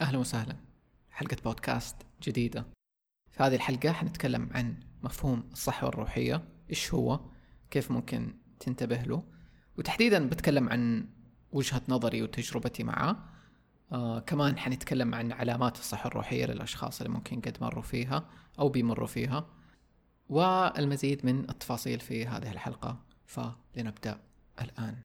أهلا وسهلا. حلقة بودكاست جديدة. في هذه الحلقة حنتكلم عن مفهوم الصحوة الروحية إيش هو؟ كيف ممكن تنتبه له؟ وتحديدا بتكلم عن وجهة نظري وتجربتي معه. آه كمان حنتكلم عن علامات الصحة الروحية للأشخاص اللي ممكن قد مروا فيها أو بيمروا فيها. والمزيد من التفاصيل في هذه الحلقة. فلنبدأ الآن.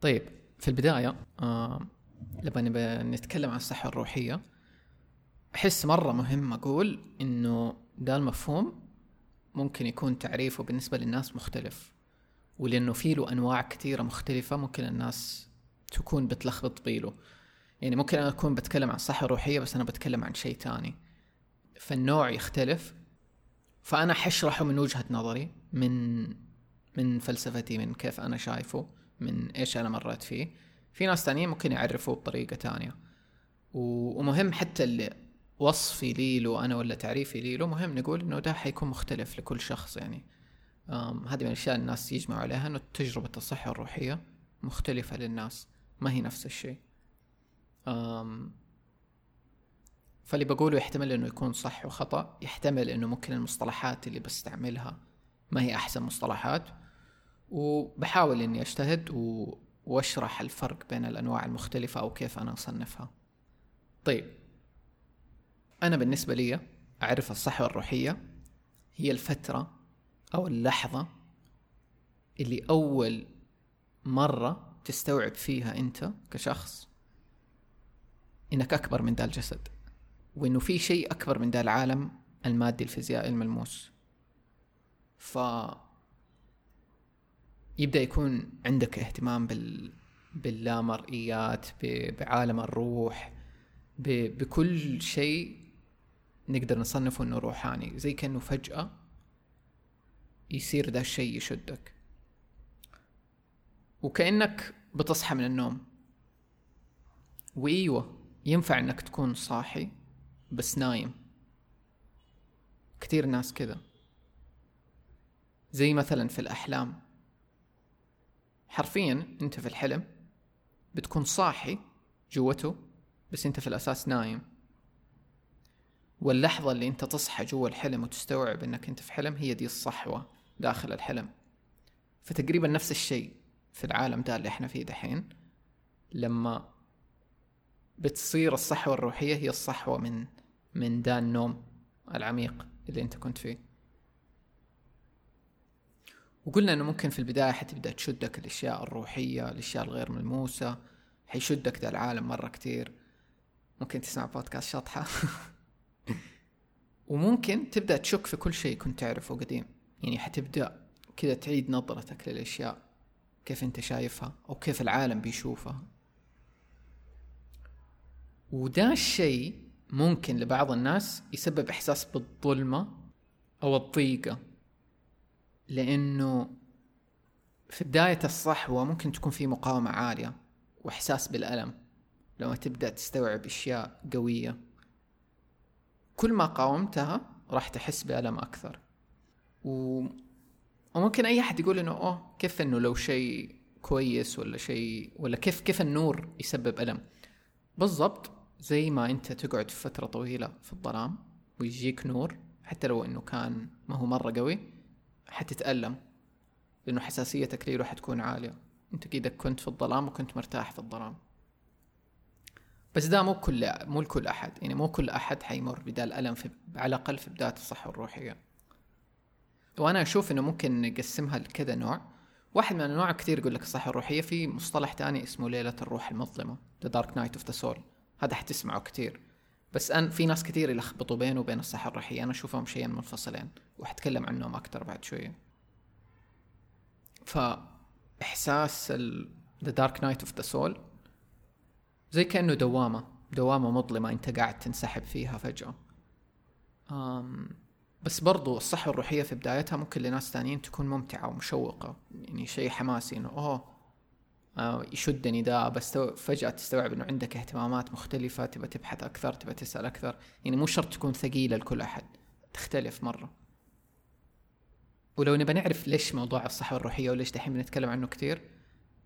طيب في البداية آه لما نتكلم عن الصحة الروحية أحس مرة مهم أقول إنه ده المفهوم ممكن يكون تعريفه بالنسبة للناس مختلف ولأنه في له أنواع كثيرة مختلفة ممكن الناس تكون بتلخبط بيله. يعني ممكن أنا أكون بتكلم عن الصحة الروحية بس أنا بتكلم عن شيء تاني. فالنوع يختلف فأنا حشرحه من وجهة نظري من من فلسفتي من كيف أنا شايفه. من إيش أنا مريت فيه. في ناس تانيين ممكن يعرفوه بطريقة تانية. ومهم حتى اللي وصفي لي له أنا ولا تعريفي لي له مهم نقول إنه ده حيكون مختلف لكل شخص يعني. هذه من الأشياء الناس يجمعوا عليها إنه تجربة الصحة الروحية مختلفة للناس ما هي نفس الشيء. فاللي بقوله يحتمل إنه يكون صح وخطأ يحتمل إنه ممكن المصطلحات اللي بستعملها ما هي أحسن مصطلحات. وبحاول إني أجتهد و... وأشرح الفرق بين الأنواع المختلفة أو كيف أنا أصنفها. طيب أنا بالنسبة لي أعرف الصحوة الروحية هي الفترة أو اللحظة اللي أول مرة تستوعب فيها أنت كشخص إنك أكبر من ذا الجسد وإنه في شيء أكبر من ذا العالم المادي الفيزيائي الملموس. ف يبدأ يكون عندك اهتمام بال باللامرئيات بعالم الروح بكل شيء نقدر نصنفه إنه روحاني. زي كأنه فجأة يصير ذا الشيء يشدك. وكأنك بتصحى من النوم. وإيوه ينفع إنك تكون صاحي بس نايم. كثير ناس كذا. زي مثلا في الأحلام. حرفيا أنت في الحلم بتكون صاحي جوته بس أنت في الأساس نايم. واللحظة اللي أنت تصحى جوا الحلم وتستوعب أنك أنت في حلم هي دي الصحوة داخل الحلم. فتقريبا نفس الشيء في العالم ده اللي إحنا فيه دحين. لما بتصير الصحوة الروحية هي الصحوة من من دا النوم العميق اللي أنت كنت فيه. وقلنا إنه ممكن في البداية حتبدأ تشدك الأشياء الروحية الأشياء الغير ملموسة. حيشدك ذا العالم مرة كتير. ممكن تسمع بودكاست شطحة. وممكن تبدأ تشك في كل شيء كنت تعرفه قديم. يعني حتبدأ كذا تعيد نظرتك للأشياء. كيف أنت شايفها أو كيف العالم بيشوفها. وده الشيء ممكن لبعض الناس يسبب إحساس بالظلمة أو الضيقة. لأنه في بداية الصحوة ممكن تكون في مقاومة عالية وإحساس بالألم لما تبدأ تستوعب أشياء قوية. كل ما قاومتها راح تحس بألم أكثر. و... وممكن أي أحد يقول إنه أوه كيف إنه لو شيء كويس ولا شيء ولا كيف كيف النور يسبب ألم؟ بالضبط زي ما أنت تقعد فترة طويلة في الظلام ويجيك نور حتى لو إنه كان ما هو مرة قوي حتتألم لأنه حساسيتك له حتكون عالية. أنت كذا كنت في الظلام وكنت مرتاح في الظلام. بس ده مو كل مو لكل أحد. يعني مو كل أحد حيمر بدا الألم في على الأقل في بداية الصحة الروحية. وأنا أشوف إنه ممكن نقسمها لكذا نوع. واحد من الأنواع كثير يقول لك الصحة الروحية في مصطلح تاني اسمه ليلة الروح المظلمة The Dark Night of the Soul. هذا حتسمعه كثير. بس أن في ناس كثير يلخبطوا بينه وبين الصحة الروحية أنا أشوفهم شيئين منفصلين وحتكلم عنهم أكتر بعد شوية فإحساس ال The Dark Night of the Soul زي كأنه دوامة دوامة مظلمة أنت قاعد تنسحب فيها فجأة. أم بس برضو الصحة الروحية في بدايتها ممكن لناس تانيين تكون ممتعة ومشوقة يعني شيء حماسي إنه أوه يشدني ذا بس فجأة تستوعب إنه عندك اهتمامات مختلفة تبى تبحث أكثر تبى تسأل أكثر. يعني مو شرط تكون ثقيلة لكل أحد تختلف مرة. ولو نبى نعرف ليش موضوع الصحة الروحية وليش دحين بنتكلم عنه كثير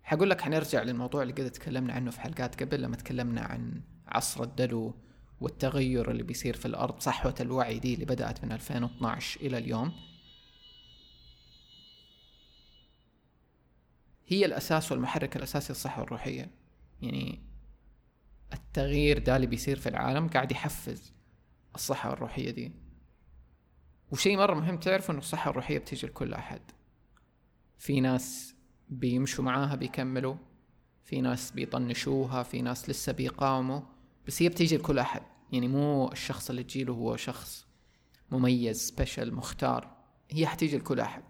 حقول لك حنرجع للموضوع اللي قد تكلمنا عنه في حلقات قبل لما تكلمنا عن عصر الدلو والتغير اللي بيصير في الأرض صحوة الوعي دي اللي بدأت من 2012 إلى اليوم. هي الأساس والمحرك الأساسي للصحة الروحية يعني التغيير ده اللي بيصير في العالم قاعد يحفز الصحة الروحية دي. وشيء مرة مهم تعرفوا إنه الصحة الروحية بتيجي لكل أحد. في ناس بيمشوا معاها بيكملوا في ناس بيطنشوها في ناس لسه بيقاوموا بس هي بتيجي لكل أحد. يعني مو الشخص اللي تجيله هو شخص مميز سبيشل مختار. هي حتيجي لكل أحد.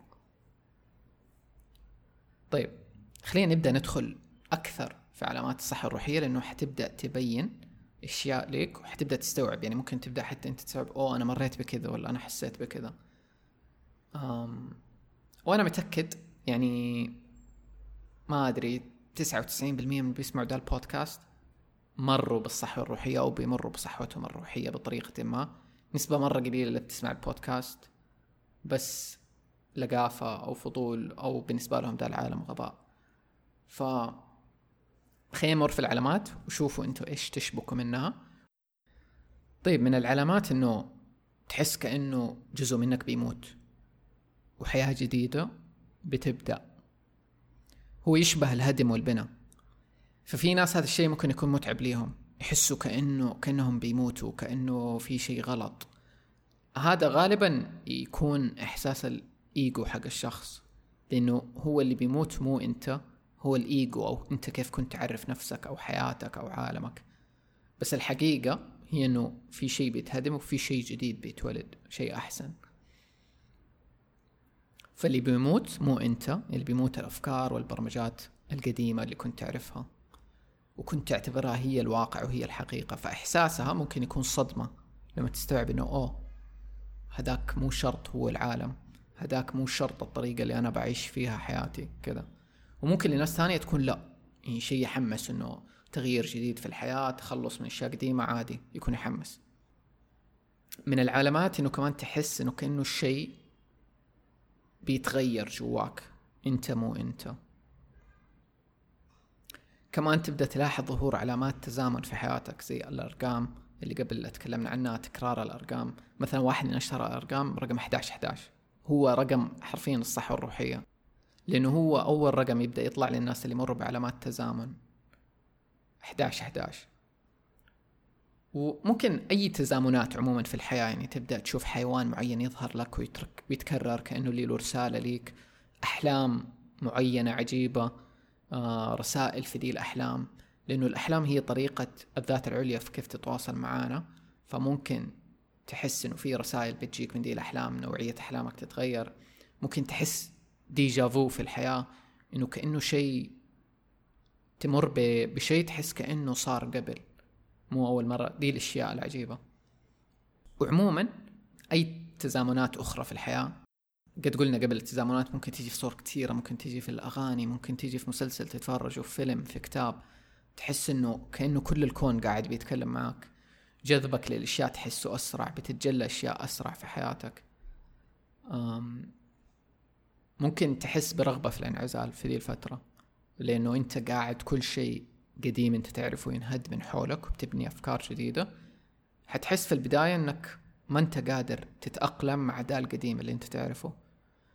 طيب. خلينا نبدأ ندخل أكثر في علامات الصحة الروحية لأنه حتبدأ تبين أشياء لك وحتبدأ تستوعب. يعني ممكن تبدأ حتى أنت تستوعب أوه أنا مريت بكذا ولا أنا حسيت بكذا. أم وأنا متأكد يعني ما وتسعين بالمية من بيسمعوا ده البودكاست مروا بالصحة الروحية أو بيمروا بصحوتهم الروحية بطريقة ما. نسبة مرة قليلة اللي بتسمع البودكاست بس لقافة أو فضول أو بالنسبة لهم ده العالم غباء. ف خلينا نمر في العلامات وشوفوا أنتوا إيش تشبكوا منها طيب من العلامات انه تحس كأنه جزء منك بيموت وحياة جديدة بتبدأ. هو يشبه الهدم والبناء. ففي ناس هذا الشيء ممكن يكون متعب ليهم يحسوا كأنه كأنهم بيموتوا كأنه في شيء غلط. هذا غالبا يكون إحساس الإيجو حق الشخص لأنه هو اللي بيموت مو أنت. هو الإيجو أو أنت كيف كنت تعرف نفسك أو حياتك أو عالمك. بس الحقيقة هي أنه في شيء بيتهدم وفي شيء جديد بيتولد شيء أحسن. فاللي بيموت مو أنت اللي بيموت الأفكار والبرمجات القديمة اللي كنت تعرفها. وكنت تعتبرها هي الواقع وهي الحقيقة. فإحساسها ممكن يكون صدمة لما تستوعب إنه أوه هذاك مو شرط هو العالم. هذاك مو شرط الطريقة اللي أنا بعيش فيها حياتي كذا. وممكن لناس ثانية تكون لا. يعني شيء يحمس إنه تغيير جديد في الحياة تخلص من أشياء قديمة عادي يكون يحمس. من العلامات إنه كمان تحس إنه كأنه الشيء بيتغير جواك أنت مو أنت. كمان تبدأ تلاحظ ظهور علامات تزامن في حياتك زي الأرقام اللي قبل تكلمنا عنها تكرار الأرقام. مثلا واحد من أشهر الأرقام رقم 11 11 هو رقم حرفيا الصحة الروحية. لأنه هو أول رقم يبدأ يطلع للناس اللي يمروا بعلامات تزامن. 11 11 وممكن أي تزامنات عموما في الحياة يعني تبدأ تشوف حيوان معين يظهر لك ويترك ويتكرر كأنه اللي له رسالة ليك. أحلام معينة عجيبة آه رسائل في دي الأحلام. لأنه الأحلام هي طريقة الذات العليا في كيف تتواصل معانا. فممكن تحس إنه في رسائل بتجيك من دي الأحلام نوعية أحلامك تتغير. ممكن تحس ديجافو في الحياة إنه كأنه شيء تمر بشيء تحس كأنه صار قبل مو أول مرة. دي الأشياء العجيبة. وعموما أي تزامنات أخرى في الحياة قد قلنا قبل التزامنات ممكن تيجي في صور كثيرة ممكن تيجي في الأغاني ممكن تيجي في مسلسل تتفرجه في فيلم في كتاب تحس إنه كأنه كل الكون قاعد بيتكلم معك جذبك للأشياء تحسه أسرع بتتجلى أشياء أسرع في حياتك. ممكن تحس برغبة في الانعزال في ذي الفترة لأنه أنت قاعد كل شيء قديم أنت تعرفه ينهد من حولك وبتبني أفكار جديدة. حتحس في البداية أنك ما أنت قادر تتأقلم مع دا القديم اللي أنت تعرفه.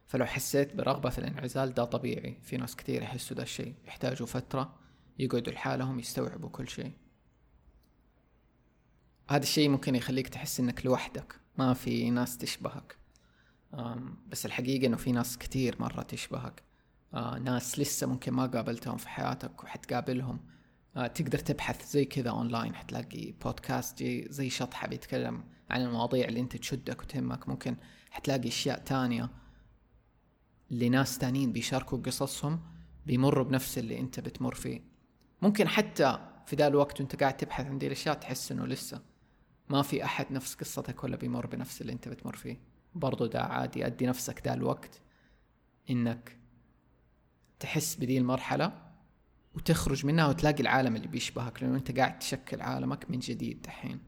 فلو حسيت برغبة في الانعزال ده طبيعي. في ناس كثير يحسوا ده الشيء يحتاجوا فترة يقعدوا لحالهم يستوعبوا كل شيء. هذا الشيء ممكن يخليك تحس إنك لوحدك ما في ناس تشبهك. بس الحقيقة إنه في ناس كثير مرة تشبهك. آه ناس لسه ممكن ما قابلتهم في حياتك وحتقابلهم. آه، تقدر تبحث زي كذا اونلاين حتلاقي بودكاست جي زي شطحة بيتكلم عن المواضيع اللي أنت تشدك وتهمك. ممكن حتلاقي أشياء تانية لناس تانيين بيشاركوا قصصهم بيمروا بنفس اللي أنت بتمر فيه. ممكن حتى في ذا الوقت وأنت قاعد تبحث عن دي الأشياء تحس إنه لسه ما في أحد نفس قصتك ولا بيمر بنفس اللي أنت بتمر فيه. برضو ده عادي أدي نفسك ذا الوقت إنك تحس بدي المرحلة وتخرج منها وتلاقي العالم اللي بيشبهك لأنه أنت قاعد تشكل عالمك من جديد دحين.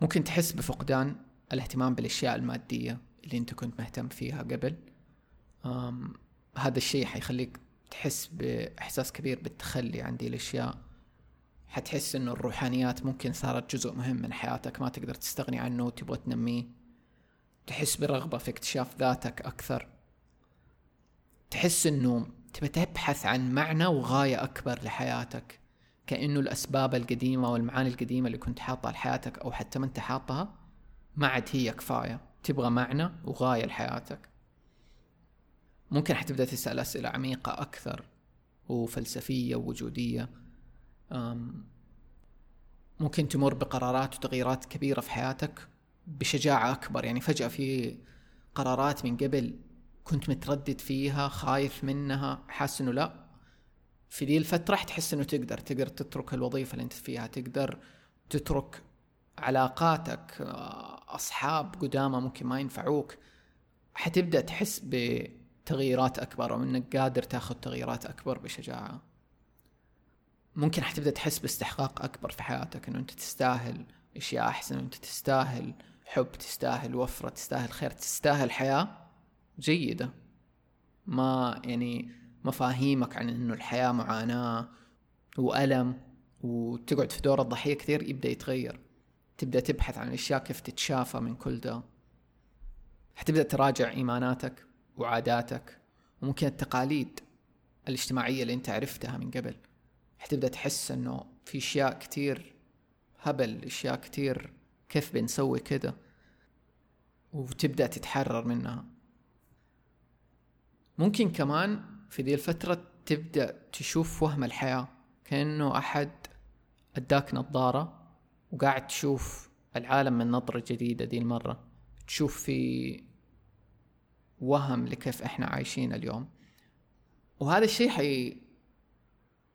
ممكن تحس بفقدان الاهتمام بالأشياء المادية اللي أنت كنت مهتم فيها قبل. هذا الشيء حيخليك تحس بإحساس كبير بالتخلي عن دي الأشياء. حتحس إنه الروحانيات ممكن صارت جزء مهم من حياتك ما تقدر تستغني عنه وتبغى تنميه. تحس برغبة في اكتشاف ذاتك أكثر. تحس إنه تبى تبحث عن معنى وغاية أكبر لحياتك. كأنه الأسباب القديمة والمعاني القديمة اللي كنت حاطها لحياتك أو حتى ما أنت حاطها ما عاد هي كفاية. تبغى معنى وغاية لحياتك. ممكن حتبدأ تسأل أسئلة عميقة أكثر وفلسفية ووجودية. ممكن تمر بقرارات وتغييرات كبيرة في حياتك بشجاعة أكبر. يعني فجأة في قرارات من قبل كنت متردد فيها خايف منها حاسس إنه لا. في دي الفترة حتحس إنه تقدر تقدر تترك الوظيفة اللي أنت فيها تقدر تترك علاقاتك أصحاب قدامى ممكن ما ينفعوك. حتبدأ تحس بتغييرات أكبر وإنك قادر تاخذ تغييرات أكبر بشجاعة. ممكن حتبدأ تحس باستحقاق أكبر في حياتك إنه أنت تستاهل أشياء أحسن أنت تستاهل حب تستاهل وفرة تستاهل خير تستاهل حياة جيدة. ما يعني مفاهيمك عن إنه الحياة معاناة وألم وتقعد في دور الضحية كثير يبدأ يتغير. تبدأ تبحث عن الأشياء كيف تتشافى من كل ده. حتبدأ تراجع إيماناتك وعاداتك وممكن التقاليد الاجتماعية اللي أنت عرفتها من قبل. حتبدأ تحس إنه في أشياء كتير هبل أشياء كتير كيف بنسوي كده؟ وتبدأ تتحرر منها. ممكن كمان في دي الفترة تبدأ تشوف وهم الحياة. كأنه أحد أداك نظارة وقاعد تشوف العالم من نظرة جديدة دي المرة. تشوف في وهم لكيف إحنا عايشين اليوم. وهذا الشيء حي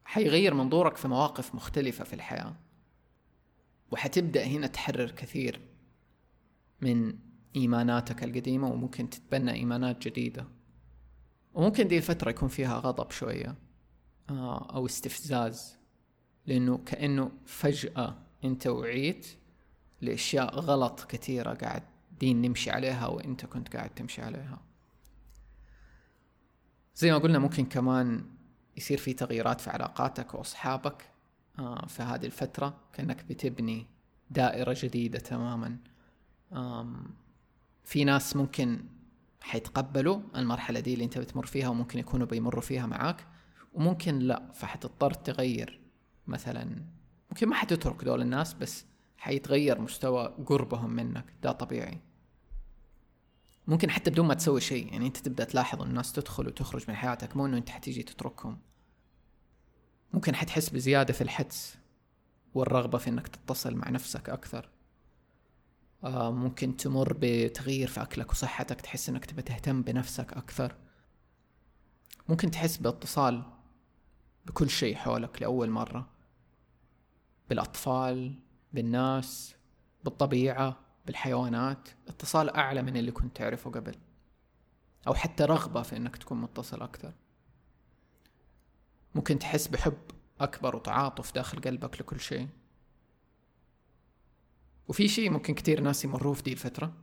حيغير منظورك في مواقف مختلفة في الحياة. وحتبدأ هنا تحرر كثير من إيماناتك القديمة وممكن تتبنى إيمانات جديدة. وممكن دي الفترة يكون فيها غضب شوية آه أو استفزاز لأنه كأنه فجأة أنت وعيت لأشياء غلط كثيرة قاعدين نمشي عليها وأنت كنت قاعد تمشي عليها. زي ما قلنا ممكن كمان يصير في تغييرات في علاقاتك وأصحابك آه في هذه الفترة كأنك بتبني دائرة جديدة تماما. في ناس ممكن حيتقبلوا المرحلة دي اللي أنت بتمر فيها وممكن يكونوا بيمروا فيها معاك وممكن لا فحتضطر تغير مثلا ممكن ما حتترك دول الناس بس حيتغير مستوى قربهم منك ده طبيعي. ممكن حتى بدون ما تسوي شيء يعني أنت تبدأ تلاحظ الناس تدخل وتخرج من حياتك مو إنه أنت حتيجي تتركهم. ممكن حتحس بزيادة في الحدس والرغبة في إنك تتصل مع نفسك أكثر. آه، ممكن تمر بتغيير في أكلك وصحتك تحس إنك تبى تهتم بنفسك أكثر. ممكن تحس باتصال بكل شيء حولك لأول مرة. بالأطفال بالناس بالطبيعة. بالحيوانات اتصال أعلى من اللي كنت تعرفه قبل. أو حتى رغبة في إنك تكون متصل أكثر. ممكن تحس بحب أكبر وتعاطف داخل قلبك لكل شيء. وفي شيء ممكن كثير ناس يمروا في دي الفترة.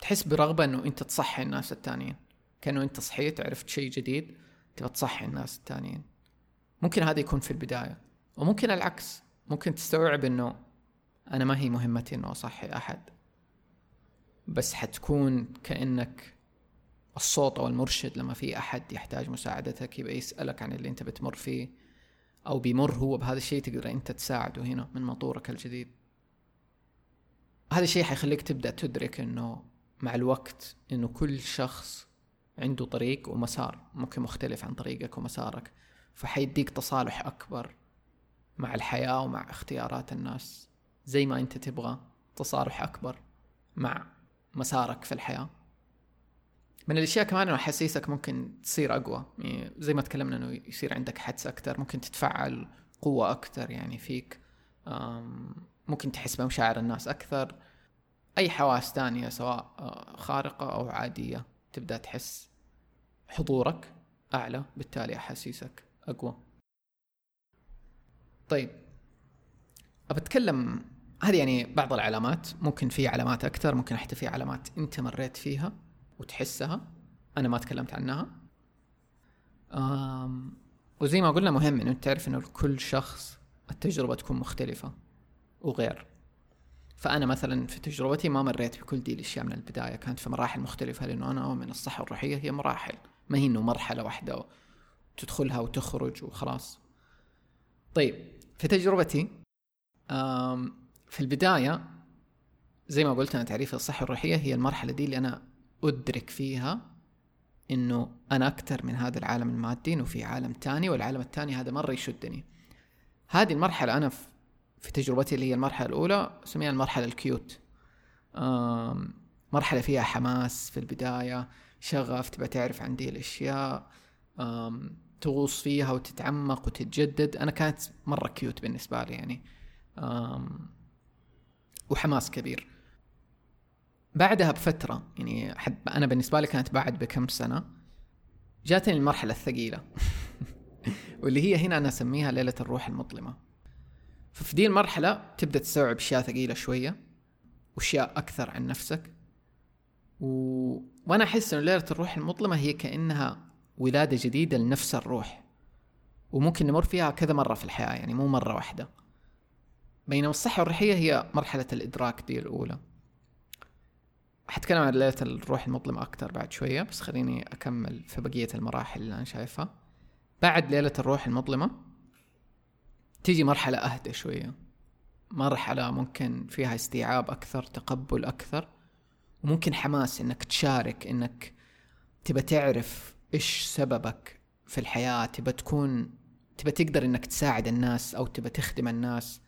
تحس برغبة إنه أنت تصحي الناس التانيين. كأنه أنت صحيت عرفت شيء جديد تبى تصحي الناس التانيين. ممكن هذا يكون في البداية. وممكن العكس. ممكن تستوعب إنه أنا ما هي مهمتي إنه أصحي أحد. بس حتكون كأنك الصوت أو المرشد لما في أحد يحتاج مساعدتك يبقى يسألك عن اللي أنت بتمر فيه أو بيمر هو بهذا الشيء تقدر أنت تساعده هنا من منظورك الجديد. هذا الشيء حيخليك تبدأ تدرك إنه مع الوقت إنه كل شخص عنده طريق ومسار ممكن مختلف عن طريقك ومسارك فحيديك تصالح أكبر مع الحياة ومع اختيارات الناس. زي ما أنت تبغى تصالح أكبر مع مسارك في الحياة. من الأشياء كمان إنه أحاسيسك ممكن تصير أقوى. يعني زي ما تكلمنا إنه يصير عندك حدس أكثر ممكن تتفعل قوة أكثر يعني فيك. ممكن تحس بمشاعر الناس أكثر. أي حواس تانية سواء آه، خارقة أو عادية تبدأ تحس حضورك أعلى بالتالي أحاسيسك أقوى. طيب ابى اتكلم هذه يعني بعض العلامات ممكن في علامات أكثر ممكن حتى في علامات أنت مريت فيها وتحسها أنا ما تكلمت عنها. وزي ما قلنا مهم إنه تعرف إنه لكل شخص التجربة تكون مختلفة وغير. فأنا مثلا في تجربتي ما مريت بكل دي الأشياء من البداية كانت في مراحل مختلفة لأنه أنا أؤمن الصحة الروحية هي مراحل ما هي إنه مرحلة واحدة تدخلها وتخرج وخلاص. طيب في تجربتي في البداية زي ما قلت أنا تعريف الصحة الروحية هي المرحلة دي اللي أنا أدرك فيها إنه أنا أكثر من هذا العالم المادي إنه في عالم تاني والعالم التاني هذا مرة يشدني. هذه المرحلة أنا في تجربتي اللي هي المرحلة الأولى سميها المرحلة الكيوت. مرحلة فيها حماس في البداية شغف تبى تعرف عن دي الأشياء تغوص فيها وتتعمق وتتجدد. أنا كانت مرة كيوت بالنسبة لي يعني. وحماس كبير. بعدها بفترة يعني حد أنا بالنسبة لي كانت بعد بكم سنة جاتني المرحلة الثقيلة واللي هي هنا أنا أسميها ليلة الروح المظلمة. ففي دي المرحلة تبدأ تستوعب أشياء ثقيلة شوية وأشياء أكثر عن نفسك. و... وأنا أحس إنه ليلة الروح المظلمة هي كأنها ولادة جديدة لنفس الروح وممكن نمر فيها كذا مرة في الحياة يعني مو مرة واحدة. بينما الصحة الروحية هي مرحلة الإدراك دي الأولى. حتكلم عن ليلة الروح المظلمة أكثر بعد شوية بس خليني أكمل في بقية المراحل اللي أنا شايفها. بعد ليلة الروح المظلمة تيجي مرحلة أهدى شوية. مرحلة ممكن فيها استيعاب أكثر تقبل أكثر وممكن حماس إنك تشارك إنك تبى تعرف إيش سببك في الحياة تبى تكون تبى تقدر إنك تساعد الناس أو تبى تخدم الناس.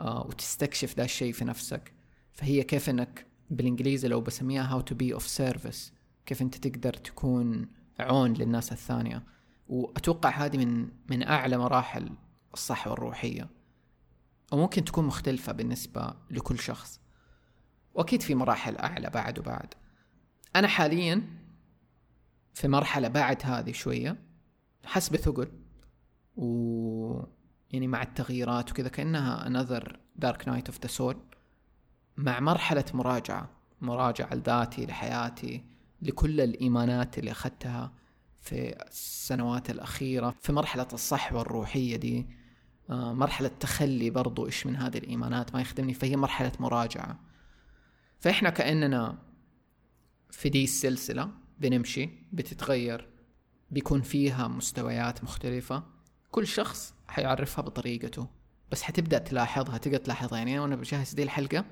وتستكشف ذا الشيء في نفسك. فهي كيف إنك بالإنجليزي لو بسميها how to be of service كيف أنت تقدر تكون عون للناس الثانية. وأتوقع هذه من من أعلى مراحل الصحة الروحية. وممكن تكون مختلفة بالنسبة لكل شخص. وأكيد في مراحل أعلى بعد وبعد. أنا حاليا في مرحلة بعد هذه شوية حس بثقل و يعني مع التغييرات وكذا كأنها another dark night of the soul مع مرحلة مراجعة مراجعة لذاتي لحياتي لكل الإيمانات اللي أخذتها في السنوات الأخيرة في مرحلة الصحوة الروحية دي. آه، مرحلة تخلي برضو إيش من هذه الإيمانات ما يخدمني فهي مرحلة مراجعة. فإحنا كأننا في دي السلسلة بنمشي بتتغير بيكون فيها مستويات مختلفة. كل شخص حيعرفها بطريقته. بس حتبدأ تلاحظها تقدر تلاحظها. يعني وأنا بجهز دي الحلقة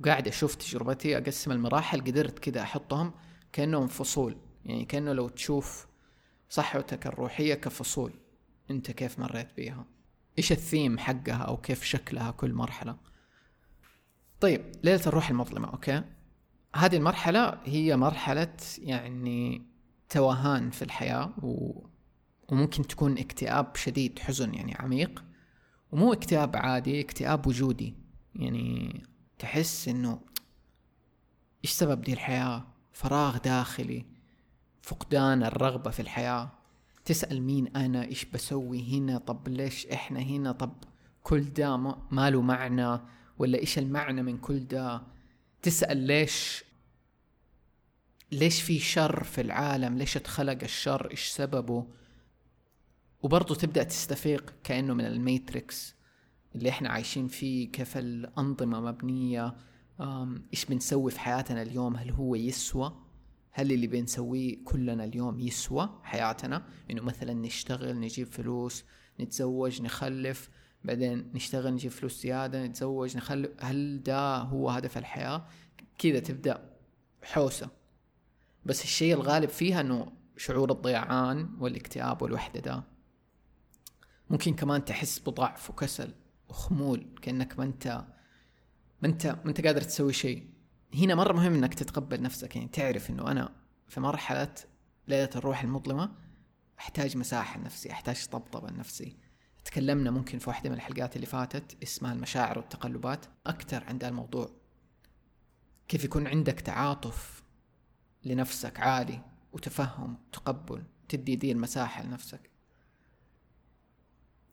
وقاعد أشوف تجربتي أقسم المراحل قدرت كذا أحطهم كأنهم فصول. يعني كأنه لو تشوف صحتك الروحية كفصول أنت كيف مريت بيها؟ إيش الثيم حقها أو كيف شكلها كل مرحلة؟ طيب ليلة الروح المظلمة أوكي؟ هذه المرحلة هي مرحلة يعني توهان في الحياة و... وممكن تكون اكتئاب شديد حزن يعني عميق. ومو اكتئاب عادي اكتئاب وجودي. يعني تحس إنه إيش سبب دي الحياة؟ فراغ داخلي فقدان الرغبة في الحياة. تسأل مين أنا؟ إيش بسوي هنا؟ طب ليش إحنا هنا؟ طب كل ده ما له معنى ولا إيش المعنى من كل ده؟ تسأل ليش ليش في شر في العالم؟ ليش اتخلق الشر؟ إيش سببه؟ وبرضه تبدأ تستفيق كأنه من الميتريكس اللي إحنا عايشين فيه كيف الأنظمة مبنية إيش بنسوي في حياتنا اليوم هل هو يسوى؟ هل اللي بنسويه كلنا اليوم يسوى حياتنا؟ إنه مثلا نشتغل نجيب فلوس نتزوج نخلف بعدين نشتغل نجيب فلوس زيادة نتزوج نخلف. هل ده هو هدف الحياة؟ كذا تبدأ حوسة. بس الشيء الغالب فيها إنه شعور الضيعان والاكتئاب والوحدة ده. ممكن كمان تحس بضعف وكسل وخمول كأنك ما انت ما انت ما أنت قادر تسوي شيء. هنا مرة مهم إنك تتقبل نفسك يعني تعرف إنه أنا في مرحلة ليلة الروح المظلمة أحتاج مساحة لنفسي أحتاج طبطبة لنفسي. تكلمنا ممكن في واحدة من الحلقات اللي فاتت اسمها المشاعر والتقلبات أكثر عند الموضوع. كيف يكون عندك تعاطف لنفسك عالي وتفهم تقبل تدي دي المساحة لنفسك.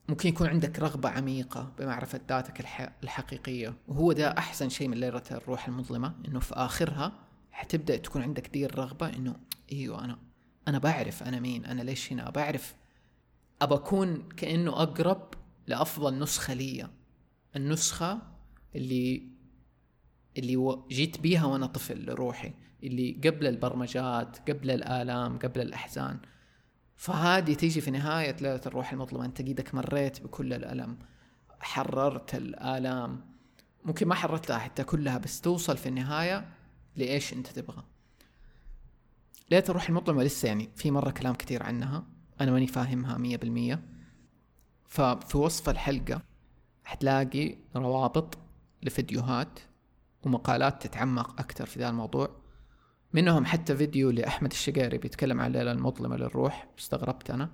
ممكن يكون عندك رغبة عميقة بمعرفة ذاتك الحقيقية. وهو ده أحسن شيء من ليلة الروح المظلمة إنه في آخرها حتبدأ تكون عندك دي الرغبة إنه أيوة أنا أنا بعرف أنا مين أنا ليش هنا؟ بعرف. أبى أكون كأنه أقرب لأفضل نسخة لي النسخة اللي اللي جيت بيها وأنا طفل لروحي اللي قبل البرمجات قبل الآلام قبل الأحزان. فهذه تيجي في نهاية ليلة الروح المظلمة. أنت قيدك مريت بكل الألم حررت الآلام. ممكن ما حررتها حتى كلها بس توصل في النهاية لإيش أنت تبغى. ليلة الروح المظلمة لسه يعني في مرة كلام كثير عنها. أنا ماني فاهمها مية بالمية. ففي وصف الحلقة حتلاقي روابط لفيديوهات ومقالات تتعمق أكثر في ذا الموضوع. منهم حتى فيديو لأحمد الشقيري بيتكلم عن الليلة المظلمة للروح. استغربت أنا.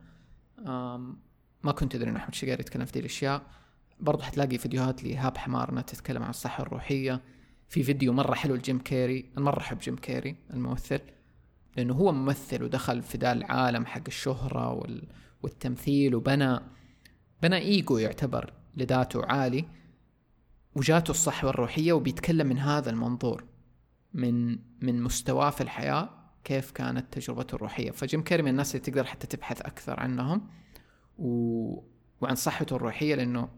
ما كنت أدري إن أحمد الشقيري يتكلم في دي الأشياء. برضه حتلاقي فيديوهات لإيهاب حمارنة تتكلم عن الصحوة الروحية. في فيديو مرة حلو لجيم كيري. أنا مرة أحب جيم كيري الممثل لأنه هو ممثل ودخل في ذا العالم حق الشهرة وال... والتمثيل وبنى بنى إيجو يعتبر لذاته عالي. وجاته الصحوة الروحية وبيتكلم من هذا المنظور. من من مستواه في الحياة كيف كانت تجربته الروحية. فجيم كيري من الناس اللي تقدر حتى تبحث أكثر عنهم و... وعن صحته الروحية لأنه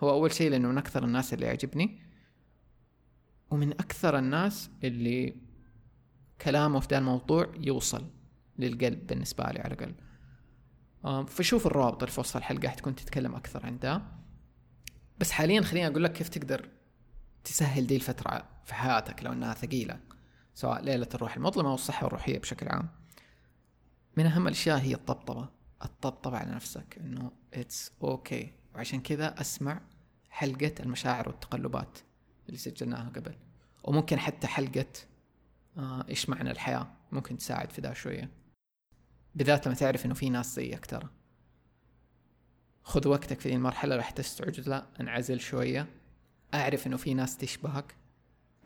هو أول شيء لأنه من أكثر الناس اللي يعجبني ومن أكثر الناس اللي كلامه في ذا الموضوع يوصل للقلب بالنسبة لي على الأقل فشوف الروابط اللي في وصف الحلقة حتكون تتكلم أكثر عن ده بس حاليا خليني أقول لك كيف تقدر تسهل دي الفترة في حياتك لو إنها ثقيلة سواء ليلة الروح المظلمة أو الصحوة الروحية بشكل عام. من أهم الأشياء هي الطبطبة الطبطبة على نفسك إنه it's okay okay. وعشان كذا أسمع حلقة المشاعر والتقلبات اللي سجلناها قبل. وممكن حتى حلقة آه إيش معنى الحياة؟ ممكن تساعد في ذا شوية. بالذات لما تعرف إنه في ناس زيك ترى. خذ وقتك في المرحلة راح تستعجل. انعزل شوية. أعرف إنه في ناس تشبهك.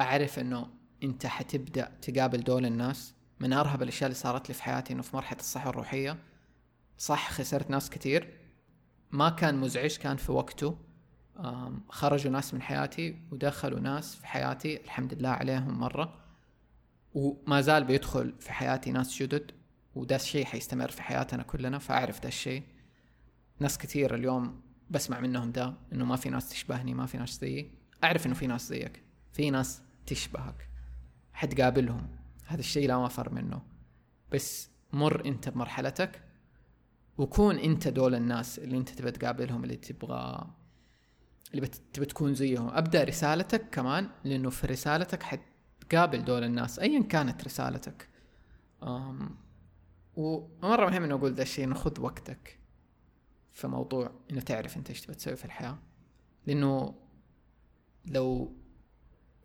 أعرف إنه أنت حتبدأ تقابل دول الناس. من أرهب الأشياء اللي صارت لي في حياتي إنه في مرحلة الصحة الروحية. صح خسرت ناس كتير. ما كان مزعج كان في وقته. خرجوا ناس من حياتي ودخلوا ناس في حياتي. الحمد لله عليهم مرة. وما زال بيدخل في حياتي ناس جدد وده الشيء حيستمر في حياتنا كلنا فأعرف ده الشيء. ناس كثير اليوم بسمع منهم ده إنه ما في ناس تشبهني ما في ناس زيي. أعرف إنه في ناس زيك. في ناس تشبهك. حتقابلهم هذا الشيء لا مفر منه. بس مر أنت بمرحلتك وكون أنت دول الناس اللي أنت تبى تقابلهم اللي تبغى اللي تبى تكون زيهم. أبدأ رسالتك كمان لأنه في رسالتك حتقابل دول الناس ايا كانت رسالتك. أم ومرة مهم إنه أقول ذا الشيء إنه خذ وقتك. في موضوع إنه تعرف أنت إيش تبى تسوي في الحياة. لأنه لو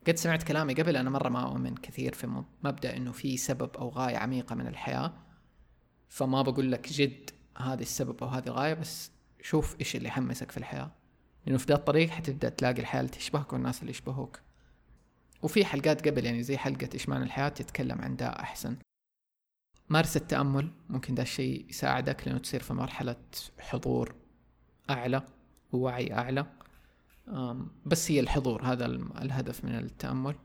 قد سمعت كلامي قبل أنا مرة ما أؤمن كثير في مبدأ إنه في سبب أو غاية عميقة من الحياة. فما بقول لك جد هذا السبب أو هذه الغاية بس شوف إيش اللي يحمسك في الحياة. لأنه في ذا الطريق حتبدأ تلاقي الحياة اللي تشبهك والناس اللي يشبهوك. وفي حلقات قبل يعني زي حلقة إيش معنى الحياة تتكلم عن ده أحسن. مارس التأمل ممكن ده الشيء يساعدك لأنه تصير في مرحلة حضور أعلى ووعي أعلى. بس هي الحضور هذا الهدف من التأمل.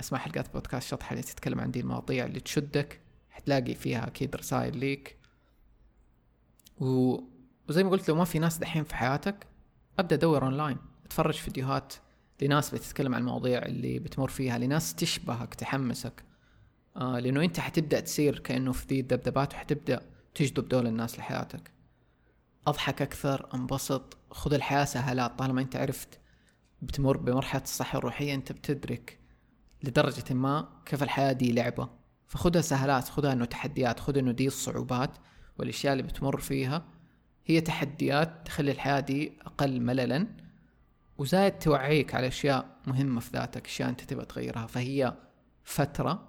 أسمع حلقات بودكاست شطحة اللي تتكلم عن دي المواضيع اللي تشدك حتلاقي فيها أكيد رسائل ليك. وزي ما قلت لو ما في ناس دحين في حياتك أبدأ دور أونلاين أتفرج فيديوهات لناس بتتكلم عن المواضيع اللي بتمر فيها لناس تشبهك تحمسك. آه لأنه أنت حتبدأ تصير كأنه في ذي الذبذبات وحتبدأ تجذب دول الناس لحياتك. أضحك أكثر أنبسط. خذ الحياة سهلات طالما أنت عرفت بتمر بمرحلة الصحة الروحية أنت بتدرك لدرجة ما كيف الحياة دي لعبة. فخذها سهلات خذها إنه تحديات خذ إنه دي الصعوبات والأشياء اللي بتمر فيها. هي تحديات تخلي الحياة دي أقل مللا وزايد توعيك على أشياء مهمة في ذاتك أشياء أنت تبغى تغيرها. فهي فترة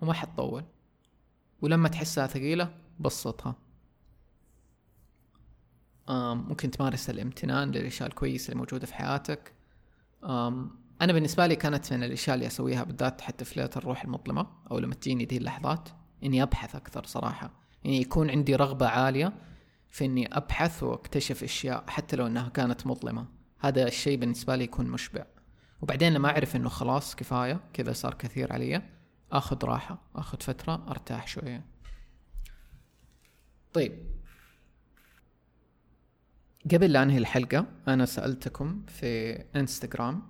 وما حتطول. ولما تحسها ثقيلة بسطها. ممكن تمارس الامتنان للإشياء الكويسة اللي موجوده في حياتك. أنا بالنسبة لي كانت من الإشياء اللي أسويها بالذات حتى في ليلة الروح المظلمة أو لما تجيني دي اللحظات إني أبحث أكثر صراحة. يعني يكون عندي رغبة عالية في إني أبحث وأكتشف أشياء حتى لو إنها كانت مظلمة. هذا الشيء بالنسبة لي يكون مشبع. وبعدين لما أعرف إنه خلاص كفاية كذا صار كثير علي آخذ راحة آخذ فترة أرتاح شوية. طيب. قبل لا أنهي الحلقة أنا سألتكم في إنستغرام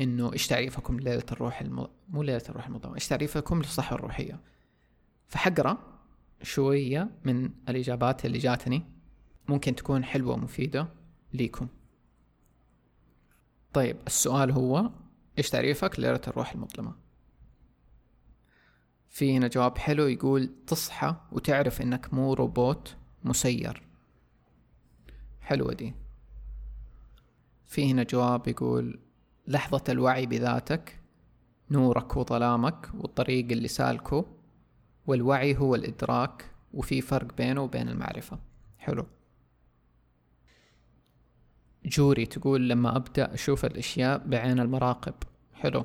إنه إيش تعريفكم لليلة الروح الم... مو ليلة الروح المظلمة إيش تعريفكم للصحة الروحية؟ فحقرا شوية من الإجابات اللي جاتني ممكن تكون حلوة ومفيدة ليكم. طيب السؤال هو إيش تعريفك لليله الروح المظلمة؟ في هنا جواب حلو يقول تصحى وتعرف إنك مو روبوت مسير. حلوة دي. في هنا جواب يقول لحظة الوعي بذاتك نورك وظلامك والطريق اللي سالكه والوعي هو الإدراك وفي فرق بينه وبين المعرفة. حلو. جوري تقول لما أبدأ أشوف الأشياء بعين المراقب. حلو.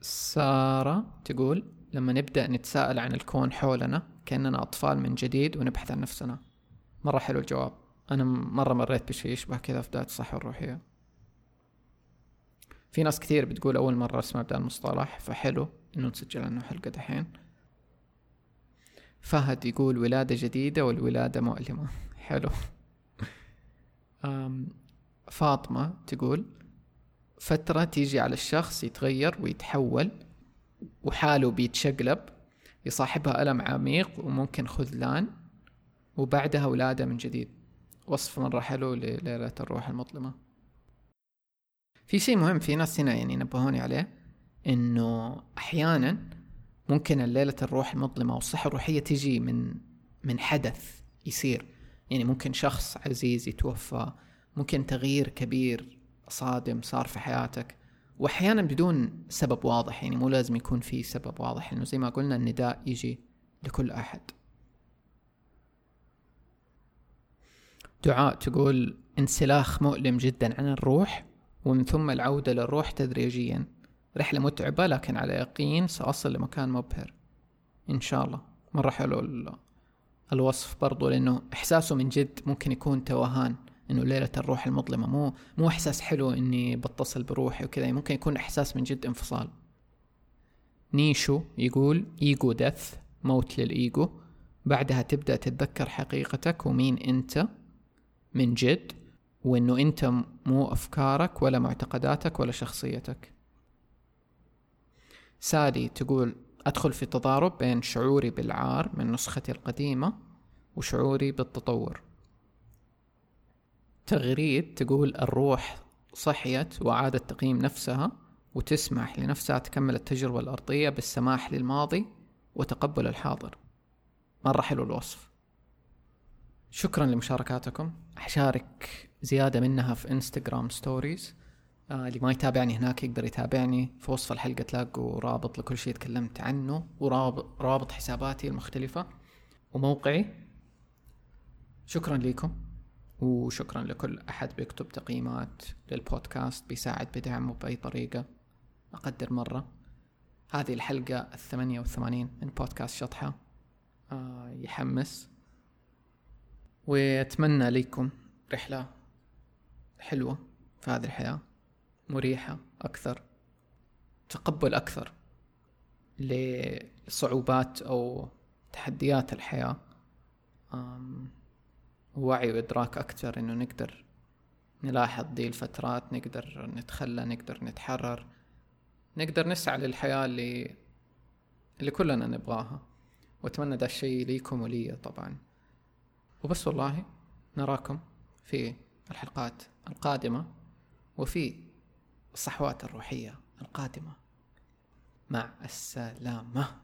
سارة تقول لما نبدأ نتساءل عن الكون حولنا كأننا أطفال من جديد ونبحث عن نفسنا. مرة حلو الجواب. أنا مرة مريت بشيء يشبه كذا في بداية الصحة الروحية. في ناس كثير بتقول أول مرة أسمع بدا المصطلح فحلو إنه نسجل عنه حلقة دحين. فهد يقول ولادة جديدة والولادة مؤلمة حلو. فاطمة تقول فترة تيجي على الشخص يتغير ويتحول وحاله بيتشقلب يصاحبها ألم عميق وممكن خذلان وبعدها ولادة من جديد. وصف مرة حلو لليلة الروح المظلمة. في شيء مهم في ناس هنا يعني نبهوني عليه إنه أحيانا ممكن الليلة الروح المظلمة والصحة الروحية تجي من من حدث يصير. يعني ممكن شخص عزيز يتوفى ممكن تغيير كبير صادم صار في حياتك. واحيانا بدون سبب واضح يعني مو لازم يكون في سبب واضح لأنه زي ما قلنا النداء يجي لكل أحد. دعاء تقول انسلاخ مؤلم جدا عن الروح ومن ثم العودة للروح تدريجيا. رحلة متعبة لكن على يقين سأصل لمكان مبهر. إن شاء الله. مرة حلو الوصف برضو لأنه إحساسه من جد ممكن يكون توهان. إنه ليلة الروح المظلمة مو مو إحساس حلو إني بتصل بروحي وكذا يعني ممكن يكون إحساس من جد انفصال. نيشو يقول إيجو دث موت للإيجو بعدها تبدأ تتذكر حقيقتك ومين أنت من جد وإنه أنت مو أفكارك ولا معتقداتك ولا شخصيتك. سادي تقول أدخل في تضارب بين شعوري بالعار من نسختي القديمة وشعوري بالتطور تغريد تقول الروح صحيت وعادت تقييم نفسها وتسمح لنفسها تكمل التجربة الأرضية بالسماح للماضي وتقبل الحاضر. مرة حلو الوصف. شكرا لمشاركاتكم. حشارك زيادة منها في انستغرام ستوريز آه اللي ما يتابعني هناك يقدر يتابعني. في وصف الحلقة تلاقوا رابط لكل شيء تكلمت عنه ورابط رابط حساباتي المختلفة وموقعي. شكرا لكم. وشكرا لكل أحد بيكتب تقييمات للبودكاست بيساعد بدعمه بأي طريقة أقدر مرة. هذه الحلقة الثمانية والثمانين من بودكاست شطحة. آه يحمس. وأتمنى لكم رحلة حلوة في هذه الحياة مريحة أكثر تقبل أكثر لصعوبات أو تحديات الحياة. ووعي وإدراك أكثر إنه نقدر نلاحظ دي الفترات نقدر نتخلى نقدر نتحرر نقدر نسعى للحياة اللي اللي كلنا نبغاها. وأتمنى ده الشيء ليكم ولي طبعا. وبس والله نراكم في الحلقات القادمة وفي الصحوات الروحية القادمة. مع السلامة.